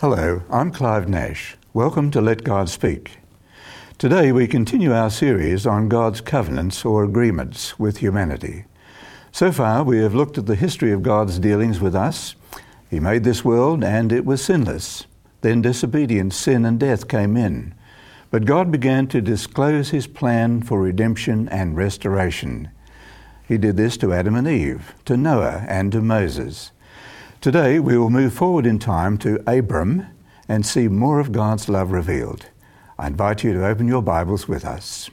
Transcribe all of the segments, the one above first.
Hello, I'm Clive Nash. Welcome to Let God Speak. Today we continue our series on God's covenants or agreements with humanity. So far we have looked at the history of God's dealings with us. He made this world and it was sinless. Then disobedience, sin, and death came in. But God began to disclose His plan for redemption and restoration. He did this to Adam and Eve, to Noah, and to Moses. Today we will move forward in time to Abram and see more of God's love revealed. I invite you to open your Bibles with us.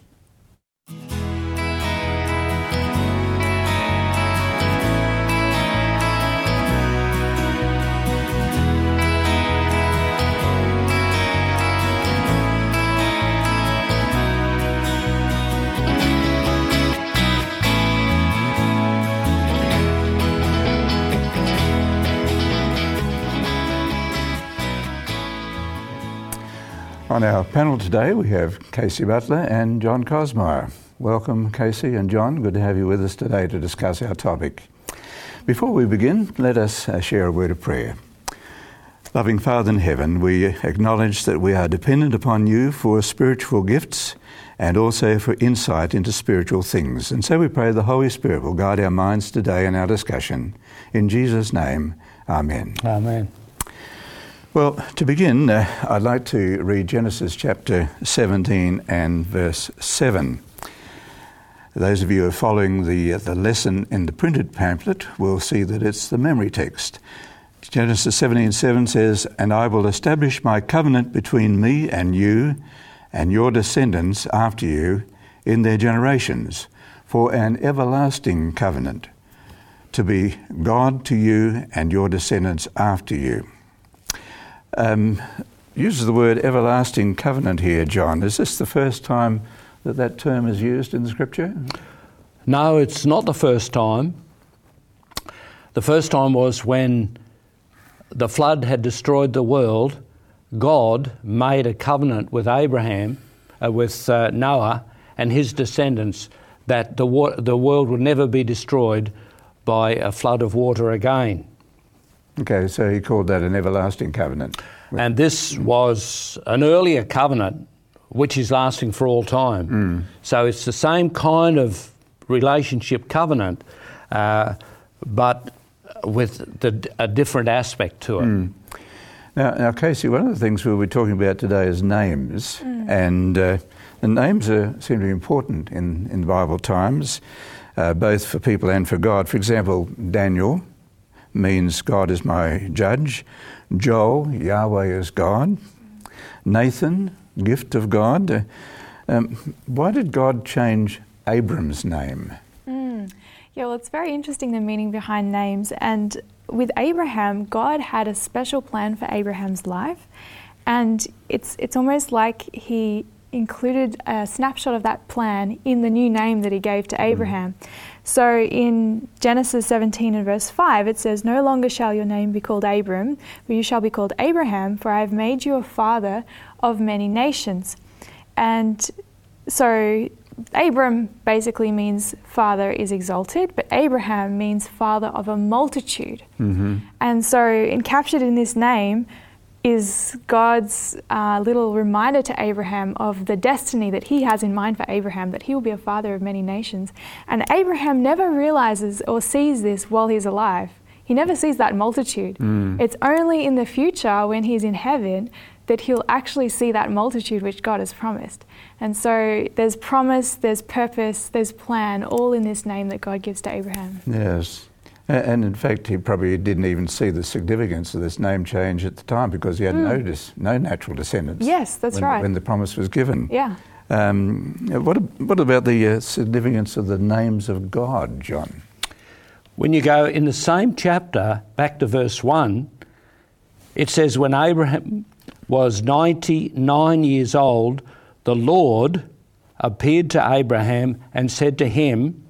On our panel today, we have Casey Butler and John Cosmire. Welcome, Casey and John. Good to have you with us today to discuss our topic. Before we begin, let us uh, share a word of prayer. Loving Father in heaven, we acknowledge that we are dependent upon you for spiritual gifts and also for insight into spiritual things. And so we pray the Holy Spirit will guide our minds today in our discussion. In Jesus' name, Amen. Amen. Well, to begin, uh, I'd like to read Genesis chapter 17 and verse 7. Those of you who are following the, uh, the lesson in the printed pamphlet will see that it's the memory text. Genesis 17 7 says, And I will establish my covenant between me and you and your descendants after you in their generations for an everlasting covenant, to be God to you and your descendants after you um, uses the word everlasting covenant here, John. Is this the first time that that term is used in the scripture? No, it's not the first time. The first time was when the flood had destroyed the world. God made a covenant with Abraham, uh, with uh, Noah, and his descendants that the, wa- the world would never be destroyed by a flood of water again. Okay, so he called that an everlasting covenant. And this was an earlier covenant which is lasting for all time. Mm. So it's the same kind of relationship covenant, uh, but with the, a different aspect to it. Mm. Now, now, Casey, one of the things we'll be talking about today is names, Mm. and uh, the names are, seem to be important in, in Bible times, uh, both for people and for God. For example, Daniel means God is my judge. Joel, Yahweh is God. Nathan, gift of God. Um, why did God change Abram's name? Mm. Yeah, well, it's very interesting the meaning behind names. And with Abraham, God had a special plan for Abraham's life. And it's, it's almost like he included a snapshot of that plan in the new name that he gave to Abraham. Mm. So in Genesis 17 and verse 5, it says, No longer shall your name be called Abram, but you shall be called Abraham, for I have made you a father of many nations. And so Abram basically means father is exalted, but Abraham means father of a multitude. Mm-hmm. And so, encaptured in this name, is God's uh, little reminder to Abraham of the destiny that he has in mind for Abraham, that he will be a father of many nations. And Abraham never realizes or sees this while he's alive. He never sees that multitude. Mm. It's only in the future when he's in heaven that he'll actually see that multitude which God has promised. And so there's promise, there's purpose, there's plan, all in this name that God gives to Abraham. Yes. And in fact, he probably didn't even see the significance of this name change at the time because he had Mm. no, dis- no natural descendants. Yes, that's when, right. When the promise was given. Yeah. Um, what, what about the uh, significance of the names of God, John? When you go in the same chapter, back to verse 1, it says, When Abraham was 99 years old, the Lord appeared to Abraham and said to him,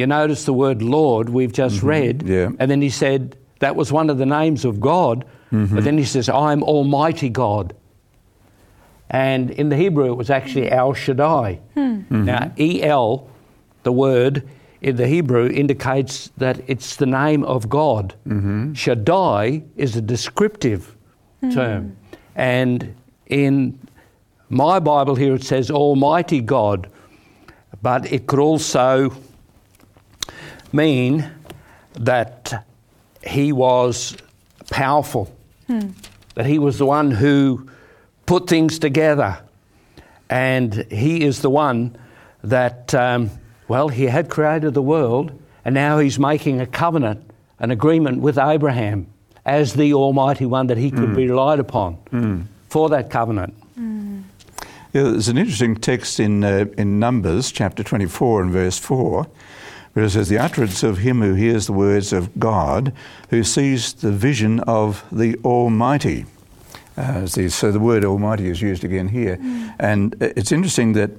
You notice the word Lord we've just Mhm, read. yeah. And then he said, That was one of the names of God. Mhm. But then he says, I'm Almighty God. And in the Hebrew, it was actually El Shaddai. Hmm. Now, El, the word, in the Hebrew indicates that it's the name of God. Shaddai is a descriptive term. And in my Bible here it says Almighty God, but it could also mean that he was powerful, that he was the one who put things together, and he is the one that, um, well, he had created the world, and now he's making a covenant, an agreement with Abraham as the Almighty One that he could be relied upon for that covenant. Yeah, there's an interesting text in, uh, in Numbers, chapter 24 and verse 4, where it says, The utterance of him who hears the words of God, who sees the vision of the Almighty. Uh, so the word Almighty is used again here. And it's interesting that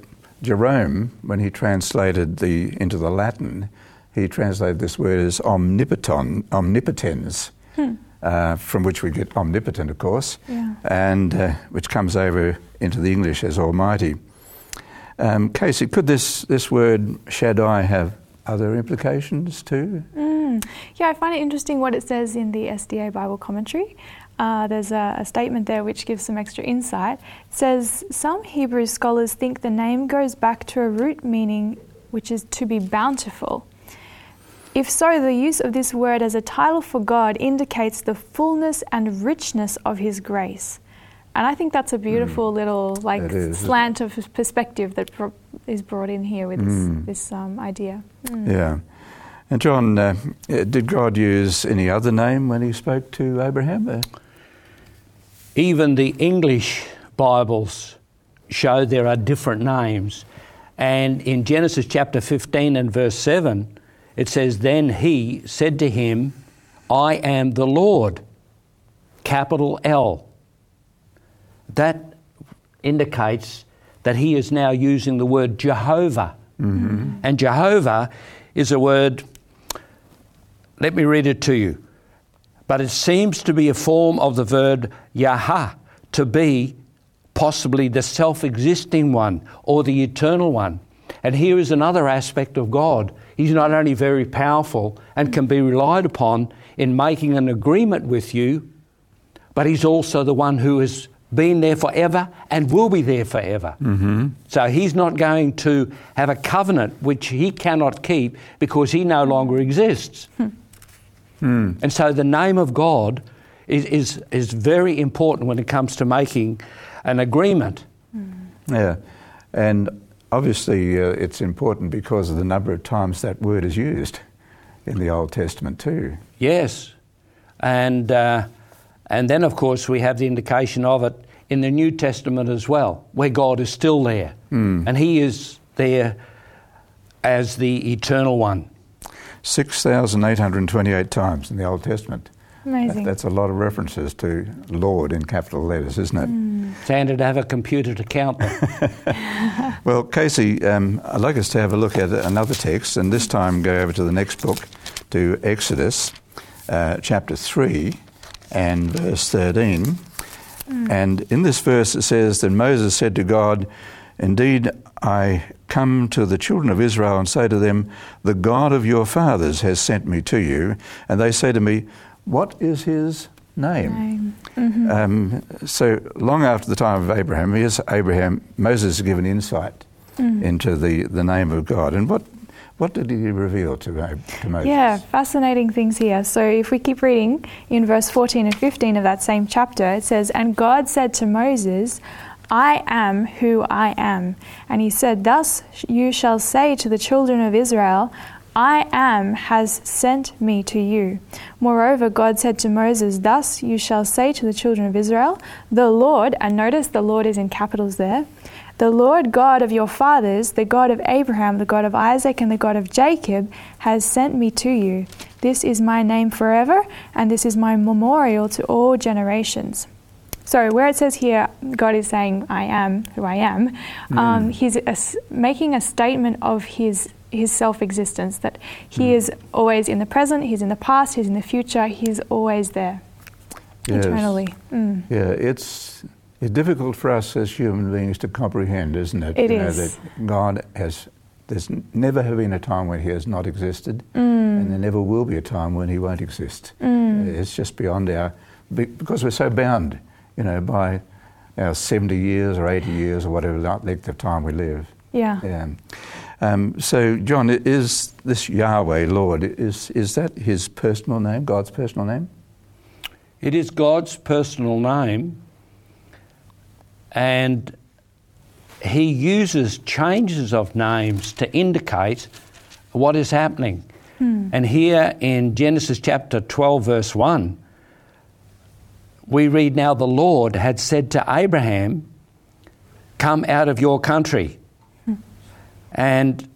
Jerome, when he translated the into the Latin, he translated this word as omnipotent, omnipotens, uh, from which we get omnipotent, of course, Yeah. and uh, which comes over into the English as Almighty. Um, Casey, could this, this word Shaddai have other implications too? Mm. Yeah, I find it interesting what it says in the SDA Bible commentary. Uh, there's a, a statement there which gives some extra insight. It says some Hebrew scholars think the name goes back to a root meaning which is to be bountiful. If so, the use of this word as a title for God indicates the fullness and richness of His grace. And I think that's a beautiful little like slant of perspective that pro- is brought in here with Mm. this, this um, idea. Mm. Yeah. And John, uh, uh, did God use any other name when he spoke to Abraham? Uh, Even the English Bibles show there are different names. And in Genesis chapter 15 and verse 7, it says, Then he said to him, I am the Lord, capital L. That indicates that he is now using the word Jehovah. Mm-hmm. And Jehovah is a word, let me read it to you. But it seems to be a form of the verb Yaha, to be possibly the self existing one or the eternal one. And here is another aspect of God. He's not only very powerful and can be relied upon in making an agreement with you, but He's also the one who has been there forever and will be there forever. Mm-hmm. So He's not going to have a covenant which He cannot keep because He no longer exists. And so the name of God is, is, is very important when it comes to making an agreement. yeah. And obviously, uh, it's important because of the number of times that word is used in the Old Testament, too. Yes. And, uh, and then, of course, we have the indication of it in the New Testament as well, where God is still there. And He is there as the eternal one. 6,828 times in the Old Testament. Amazing. That's a lot of references to Lord in capital letters, isn't it? It's handy to have a computer to count them. Well, Casey, um, I'd like us to have a look at another text, and this time go over to the next book, to Exodus uh, chapter 3 and verse 13. And in this verse it says that Moses said to God, Indeed, I come to the children of Israel and say to them, The God of your fathers has sent me to you. And they say to me, What is his name? Name. Um, so long after the time of Abraham, here's Abraham. Moses is given insight into the, the name of God, and what what did he reveal to, uh, to Moses? Yeah, fascinating things here. So if we keep reading in verse 14 and 15 of that same chapter, it says, And God said to Moses, I am who I am. And he said, Thus you shall say to the children of Israel, I am has sent me to you. Moreover, God said to Moses, Thus you shall say to the children of Israel, The Lord, and notice the Lord is in capitals there, the Lord God of your fathers, the God of Abraham, the God of Isaac, and the God of Jacob, has sent me to you. This is my name forever, and this is my memorial to all generations. So, where it says here, God is saying, I am who I am, um, He's a making a statement of His, his self existence, that He is always in the present, He's in the past, He's in the future, He's always there, Yes. eternally. Mm. Yeah, it's it's difficult for us as human beings to comprehend, isn't it? It you know, that God has There's never have been a time when he has not existed, mm. and there never will be a time when he won't exist. Mm. Uh, it's just beyond our, because we're so bound, you know, by our 70 years or 80 years or whatever length of time we live. Yeah. Yeah. Um, so, John, is this Yahweh, Lord, is, is that his personal name, God's personal name? It is God's personal name, and He uses changes of names to indicate what is happening. Hmm. And here in Genesis chapter 12, verse 1, we read, Now the Lord had said to Abraham, Come out of your country. Hmm. And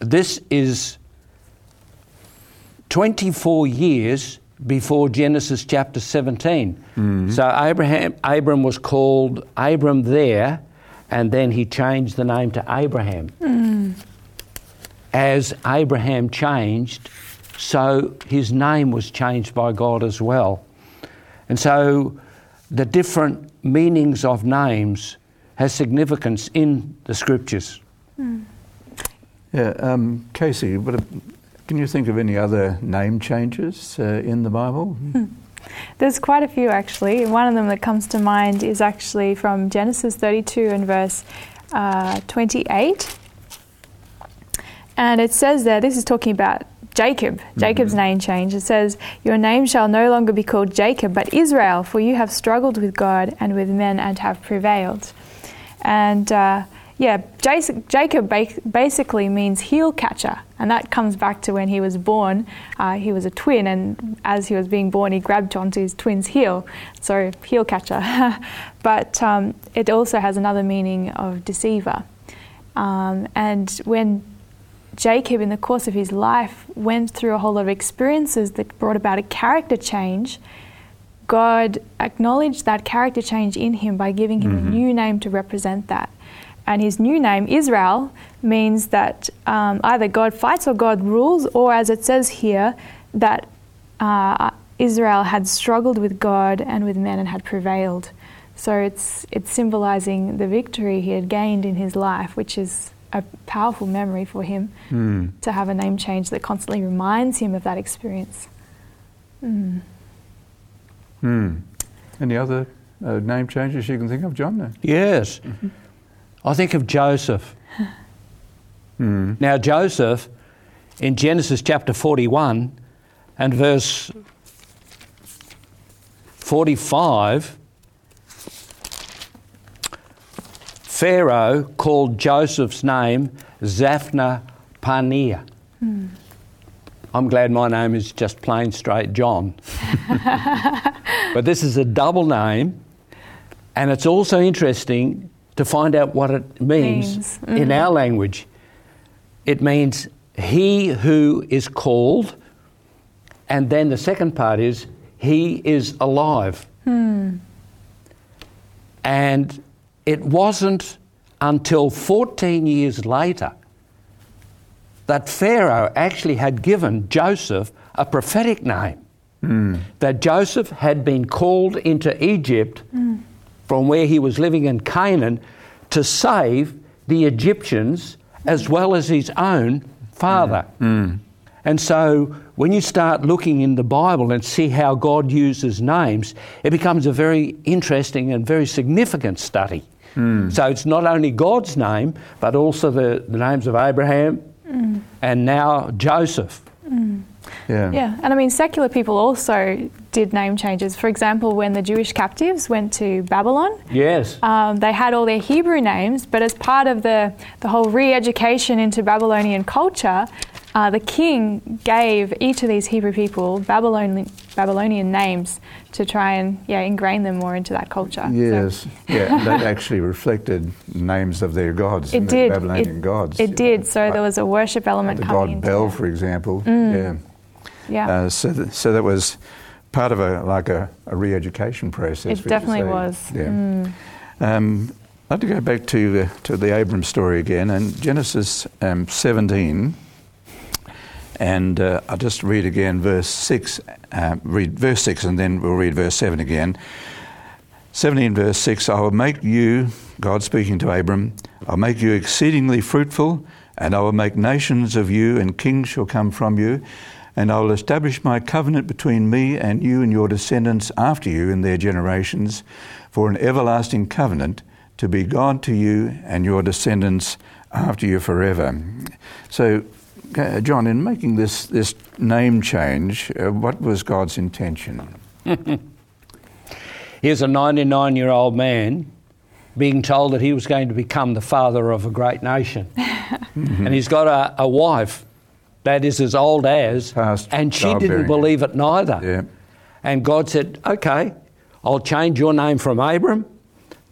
this is 24 years before Genesis chapter 17. Mm-hmm. So Abraham Abram was called Abram there and then he changed the name to Abraham. Mm. As Abraham changed, so his name was changed by God as well. And so the different meanings of names has significance in the scriptures. Hmm. Yeah, um, Casey, what, a- can you think of any other name changes uh, in the Bible? There's quite a few actually. One of them that comes to mind is actually from Genesis 32 and verse uh, 28. And it says there, this is talking about Jacob, Jacob's name change. It says, Your name shall no longer be called Jacob, but Israel, for you have struggled with God and with men and have prevailed. And uh, yeah, Jacob ba- basically means heel catcher. And that comes back to when he was born. Uh, he was a twin, and as he was being born, he grabbed onto his twin's heel. So, heel catcher. but um, it also has another meaning of deceiver. Um, and when Jacob, in the course of his life, went through a whole lot of experiences that brought about a character change. God acknowledged that character change in him by giving him a new name to represent that. And his new name, Israel, means that um, either God fights or God rules, or as it says here, that uh, Israel had struggled with God and with men and had prevailed. So it's, it's symbolizing the victory he had gained in his life, which is a powerful memory for him Hmm. to have a name change that constantly reminds him of that experience. Mm. Hmm. Any other uh, name changes you can think of, John? No? Yes. I think of Joseph. Hmm. Now, Joseph, in Genesis chapter 41 and verse 45, Pharaoh called Joseph's name Zaphna Paneah. I'm glad my name is just plain straight John. but this is a double name, and it's also interesting to find out what it means, Means, in mm-hmm. our language. It means he who is called, and then the second part is he is alive. Hmm. And it wasn't until 14 years later that Pharaoh actually had given Joseph a prophetic name. Hmm. That Joseph had been called into Egypt hmm. From where he was living in Canaan to save the Egyptians as well as his own father. Mm. Mm. And so when you start looking in the Bible and see how God uses names, it becomes a very interesting and very significant study. Mm. So it's not only God's name, but also the, the names of Abraham and now Joseph. Yeah. Yeah, and I mean, secular people also did name changes. For example, when the Jewish captives went to Babylon, Yes. um, they had all their Hebrew names, but as part of the, the whole re education into Babylonian culture, uh, the king gave each of these Hebrew people Babylonian, Babylonian names to try and yeah, ingrain them more into that culture. So Yes, yeah, they actually reflected names of their gods, it the did. Babylonian it, gods. It did. know, So like there was a worship element the coming god into Bel, for example. Mm. Yeah, Yeah, uh, so th- so that was part of a like a, a re-education process. it definitely was. Yeah. Mm. Um, I'd like to go back to the, to the Abram story again, and Genesis um, 17, and uh, I'll just read again verse 6, uh, read verse 6, and then we'll read verse 7 again. 17 verse 6, I will make you, God speaking to Abram, I'll make you exceedingly fruitful, And I will make nations of you, and kings shall come from you. And I will establish my covenant between me and you and your descendants after you in their generations for an everlasting covenant to be God to you and your descendants after you forever. So, uh, John, in making this, this name change, uh, what was God's intention? Here's a 99 year old man being told that he was going to become the father of a great nation. mm-hmm. And he's got a, a, wife that is as old as, Past and she didn't believe it neither. Yeah. And God said, Okay, I'll change your name from Abram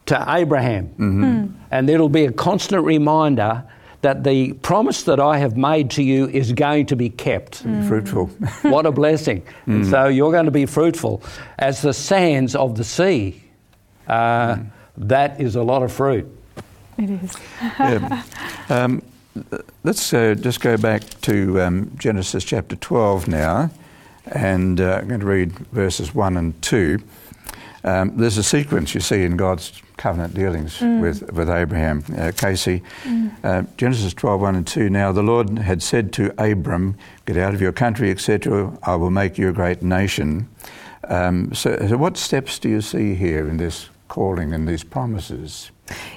to Abraham. Mm-hmm. Mm. And it'll be a constant reminder that the promise that I have made to you is going to be kept. Mm. Fruitful. what a blessing. Mm. So you're going to be fruitful as the sands of the sea. Uh, mm. That is a lot of fruit. It is. yeah. um, let's uh, just go back to um, Genesis chapter 12 now, and uh, I'm going to read verses 1 and 2. Um, there's a sequence you see in God's covenant dealings mm. with, with Abraham. Uh, Casey, mm. uh, Genesis 12, 1 and 2. Now the Lord had said to Abram, Get out of your country, etc., I will make you a great nation. Um, so, so, what steps do you see here in this calling and these promises?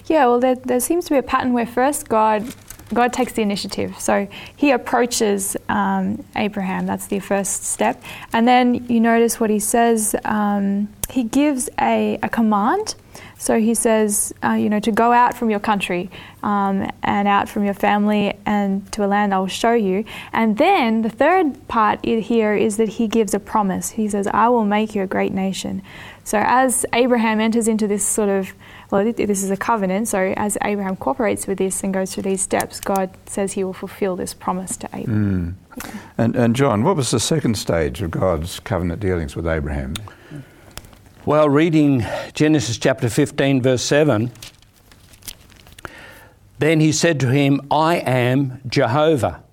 Yeah, well, there, there seems to be a pattern where first God God takes the initiative. So he approaches um, Abraham. That's the first step. And then you notice what he says. Um, he gives a, a, command. So he says, uh, you know, to go out from your country um, and out from your family and to a land I will show you. And then the third part here is that he gives a promise. He says, I will make you a great nation. So as Abraham enters into this sort of well, this is a covenant. So as Abraham cooperates with this and goes through these steps, God says he will fulfill this promise to Abraham. Mm. Yeah. And, and John, what was the second stage of God's covenant dealings with Abraham? Well, reading Genesis chapter 15, verse 7, then he said to him, I am Jehovah,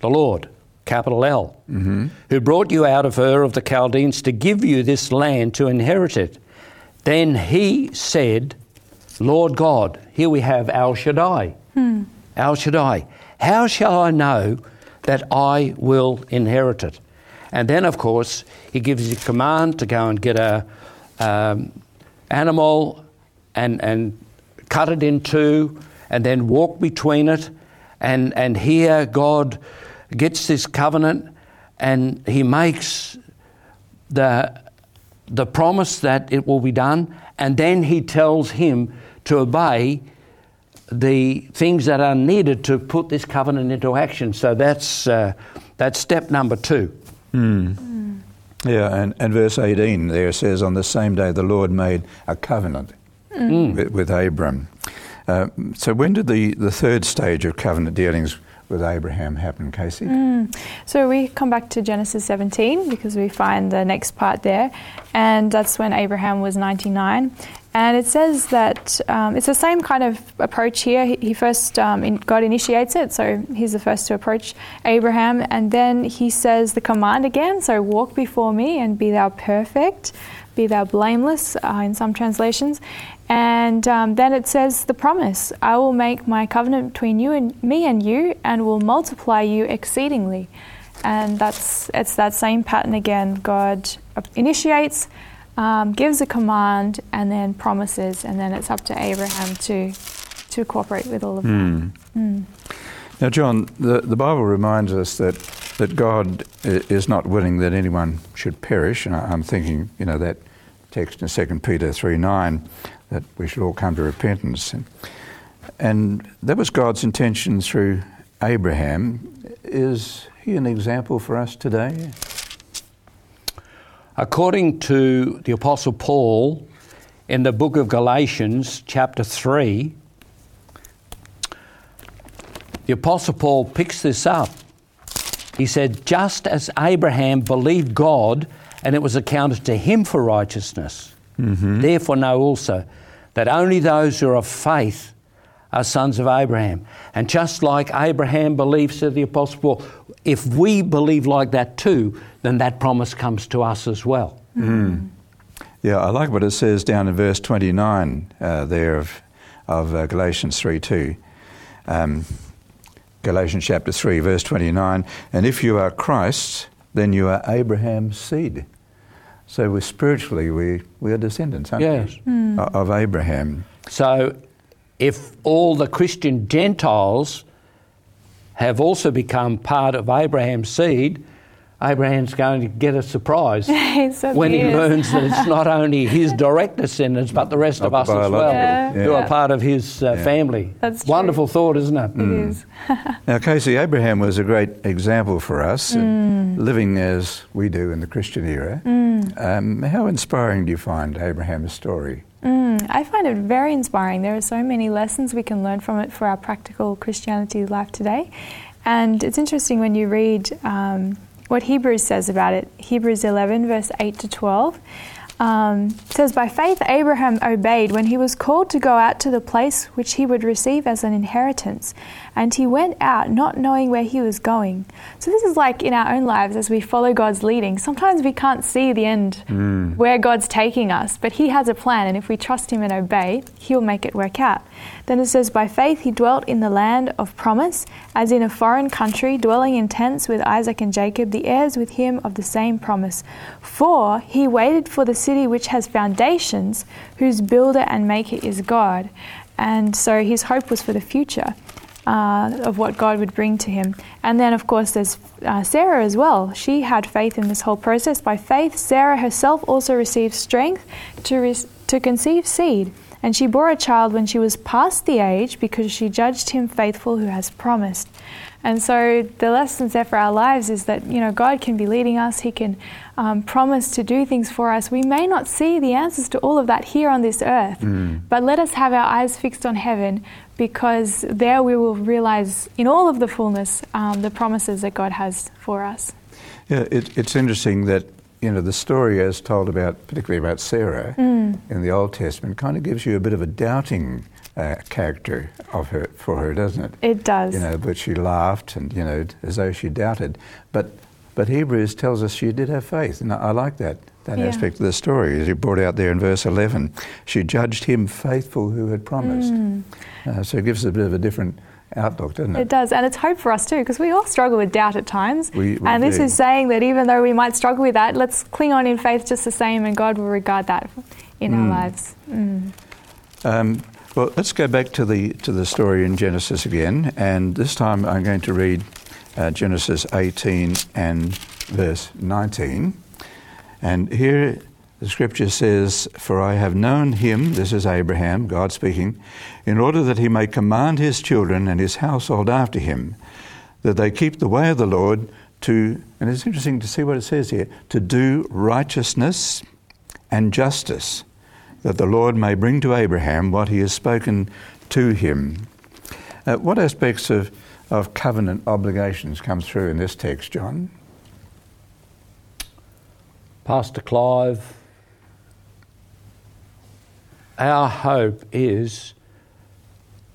the Lord, capital L, mm-hmm. who brought you out of Ur of the Chaldeans to give you this land to inherit it. Then he said, Lord God, here we have El Shaddai. Hmm. El Shaddai. How shall I know that I will inherit it? And then, of course, he gives you command to go and get a um, animal and and cut it in two, and then walk between it. And and here God gets this covenant, and He makes the the promise that it will be done, and then He tells him to obey the things that are needed to put this covenant into action. So that's, uh, that's step number two. Mm. Mm. Yeah, and, and verse 18 there says, On the same day the Lord made a covenant mm. with, with, Abram. Uh, so when did the, the third stage of covenant dealings with Abraham happen, Casey? Mm. So we come back to Genesis 17 because we find the next part there, and that's when Abraham was 99. And it says that um, it's the same kind of approach here. He, he first, um, in, God initiates it, so he's the first to approach Abraham. And then he says the command again so walk before me and be thou perfect, be thou blameless, uh, in some translations. And um, then it says the promise I will make my covenant between you and me and you, and will multiply you exceedingly. And that's it's that same pattern again. God initiates um, gives a command and then promises, and then it's up to Abraham to to cooperate with all of mm. that. Mm. Now, John, the, the Bible reminds us that that God is not willing that anyone should perish, and I'm thinking, you know, that text in 2 Peter 3 9, that we should all come to repentance. And, and that was God's intention through Abraham. Is he an example for us today? According to the Apostle Paul in the book of Galatians, chapter 3, the Apostle Paul picks this up. He said, Just as Abraham believed God, and it was accounted to him for righteousness, mm-hmm. therefore know also that only those who are of faith are sons of Abraham. And just like Abraham believed, said the Apostle Paul, if we believe like that too, then that promise comes to us as well. Mm. Yeah, I like what it says down in verse 29 uh, there of, of uh, Galatians 3 2. Um, Galatians chapter 3, verse 29. And if you are Christ, then you are Abraham's seed. So we spiritually we, we are descendants, aren't Yes. we? Hmm. o- Of Abraham. So, if all the Christian Gentiles have also become part of Abraham's seed, Abraham's going to get a surprise So when he is. learns that it's not only his direct descendants, but the rest Not of us as well, biological, Yeah. who yeah. are part of his uh, Yeah. family. That's true. Wonderful thought, isn't it? It is. Now, Casey, Abraham was a great example for us, Mm. living as we do in the Christian era. Um, how inspiring do you find Abraham's story? Mm, I find it very inspiring. There are so many lessons we can learn from it for our practical Christianity life today. And it's interesting when you read um, what Hebrews says about it. Hebrews 11, verse 8 to 12. Um, says, By faith, Abraham obeyed when he was called to go out to the place which he would receive as an inheritance. And he went out not knowing where he was going. So, this is like in our own lives as we follow God's leading. Sometimes we can't see the end hmm. where God's taking us, but He has a plan, and if we trust Him and obey, He'll make it work out. Then it says, By faith he dwelt in the land of promise, as in a foreign country, dwelling in tents with Isaac and Jacob, the heirs with him of the same promise. For he waited for the city which has foundations, whose builder and maker is God. And so his hope was for the future. Uh, of what God would bring to him. And then, of course, there's uh, Sarah as well. She had faith in this whole process. By faith, Sarah herself also received strength to, re- to conceive seed. And she bore a child when she was past the age because she judged him faithful who has promised. And so the lessons there for our lives is that, you know, God can be leading us. He can um, promise to do things for us. We may not see the answers to all of that here on this earth, but let us have our eyes fixed on heaven because there we will realize in all of the fullness um, the promises that God has for us. Yeah, it, it's interesting that you know the story as told about, particularly about Sarah in the Old Testament, kind of gives you a bit of a doubting uh, character of her for her, doesn't it? It does. You know, but she laughed and you know as though she doubted. But but Hebrews tells us she did have faith, and I, I like that that Yeah. aspect of the story as he brought out there in verse eleven. She judged him faithful who had promised. Uh, so it gives us a bit of a different outlook, doesn't it? It does, and it's hope for us too, because we all struggle with doubt at times. We- we and this is saying that even though we might struggle with that, let's cling on in faith just the same, and God will regard that in our Mm. lives. Mm. Um, well, let's go back to the to the story in Genesis again, and this time I'm going to read uh, Genesis 18 and verse 19. And here the scripture says, "For I have known him, this is Abraham, God speaking, in order that he may command his children and his household after him, that they keep the way of the Lord to." And it's interesting to see what it says here: to do righteousness and justice that the Lord may bring to Abraham what he has spoken to him. Uh, what aspects of, of covenant obligations come through in this text, John? Pastor Clive, our hope is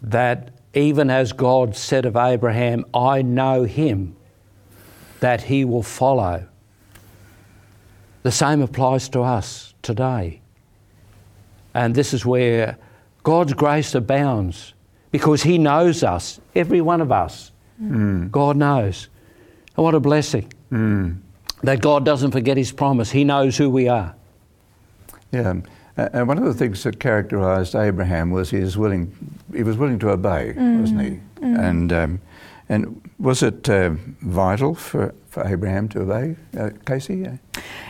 that even as God said of Abraham, I know him, that he will follow. The same applies to us today. And this is where God's grace abounds because he knows us, every one of us. Hmm. God knows. And what a blessing hmm. that God doesn't forget his promise. He knows who we are. Yeah, and one of the things that characterised Abraham was he was willing, he was willing to obey, wasn't he? And um, and was it uh, vital for, for Abraham to obey, uh, Casey?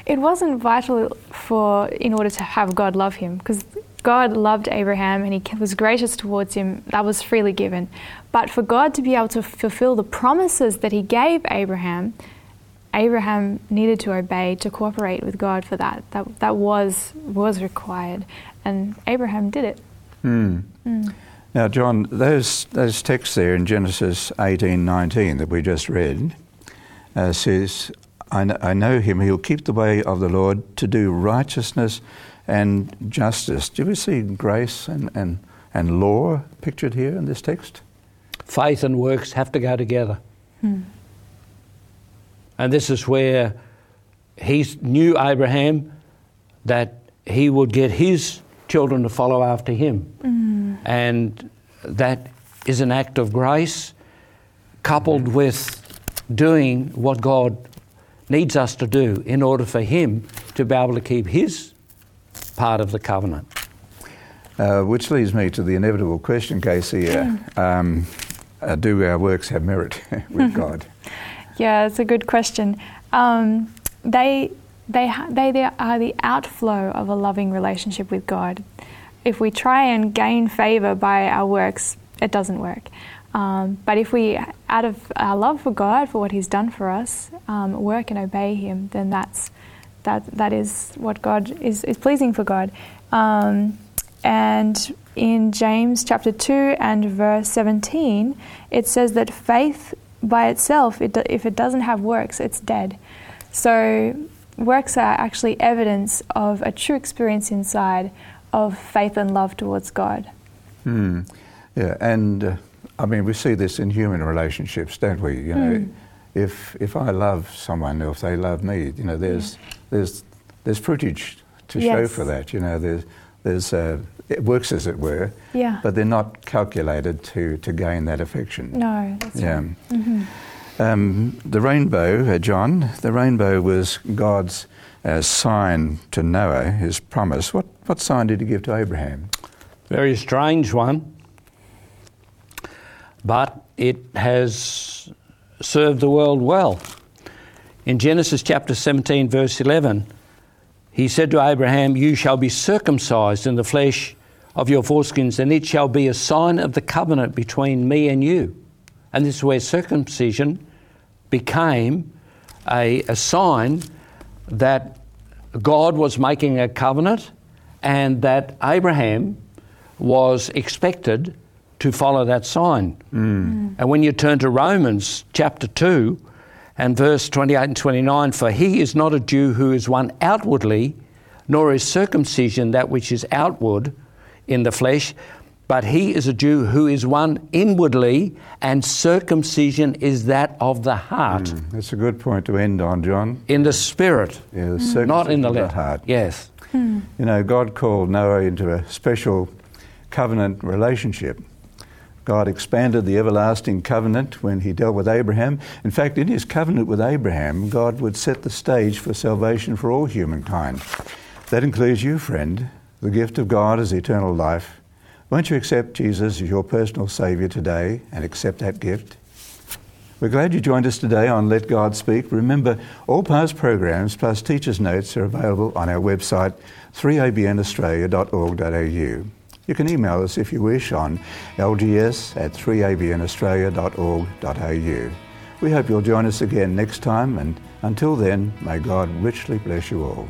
It wasn't vital for in order to have God love him, because God loved Abraham and He was gracious towards him. That was freely given. But for God to be able to fulfill the promises that He gave Abraham, Abraham needed to obey, to cooperate with God for that. That that was was required, and Abraham did it. Hmm. Now, John, those those texts there in Genesis eighteen nineteen that we just read uh, says, I, kn- "I know him; he'll keep the way of the Lord to do righteousness and justice." Do we see grace and, and, and law pictured here in this text? Faith and works have to go together. And this is where he knew Abraham that he would get his children to follow after him. And that is an act of grace coupled with doing what God needs us to do in order for Him to be able to keep His part of the covenant. Uh, which leads me to the inevitable question, Casey. Uh, um, uh, do our works have merit with God? Yeah, it's a good question. Um, they, they, they, they are the outflow of a loving relationship with God. If we try and gain favor by our works, it doesn't work. Um, but if we, out of our love for God, for what He's done for us, um, work and obey Him, then that's that that is what God is, is pleasing for God. Um, and in James chapter two and verse seventeen, it says that faith by itself, it do, if it doesn't have works, it's dead. So works are actually evidence of a true experience inside of faith and love towards God. Hmm. Yeah, and uh, I mean, we see this in human relationships, don't we? You know, Mm. if if I love someone or if they love me, you know, there's there's there's footage to show for that. You know, there's there's uh, it works as it were, Yeah. but they're not calculated to to gain that affection. no, that's Yeah. right. Mhm. Um, the rainbow, uh, John, the rainbow was God's uh, sign to Noah, his promise. What, what sign did he give to Abraham? Very strange one, but it has served the world well. In Genesis chapter 17, verse 11, he said to Abraham, You shall be circumcised in the flesh of your foreskins, and it shall be a sign of the covenant between me and you. And this is where circumcision became a, a sign that God was making a covenant and that Abraham was expected to follow that sign. Mm. And when you turn to Romans chapter 2 and verse 28 and 29, for he is not a Jew who is one outwardly, nor is circumcision that which is outward in the flesh, but he is a Jew who is one inwardly, and circumcision is that of the heart, hmm, That's a good point to end on, John. in the spirit, Yeah, the hmm. not in circumcision the of letter. heart. Yes. Hmm. You know, God called Noah into a special covenant relationship. God expanded the everlasting covenant when he dealt with Abraham. In fact, in his covenant with Abraham, God would set the stage for salvation for all humankind. That includes you, friend. The gift of God is eternal life. Won't you accept Jesus as your personal Saviour today and accept that gift? We're glad you joined us today on Let God Speak. Remember, all past programs plus teachers' notes are available on our website 3abnaustralia.org.au. You can email us if you wish on lgs at 3abnaustralia.org.au. We hope you'll join us again next time, and until then, may God richly bless you all.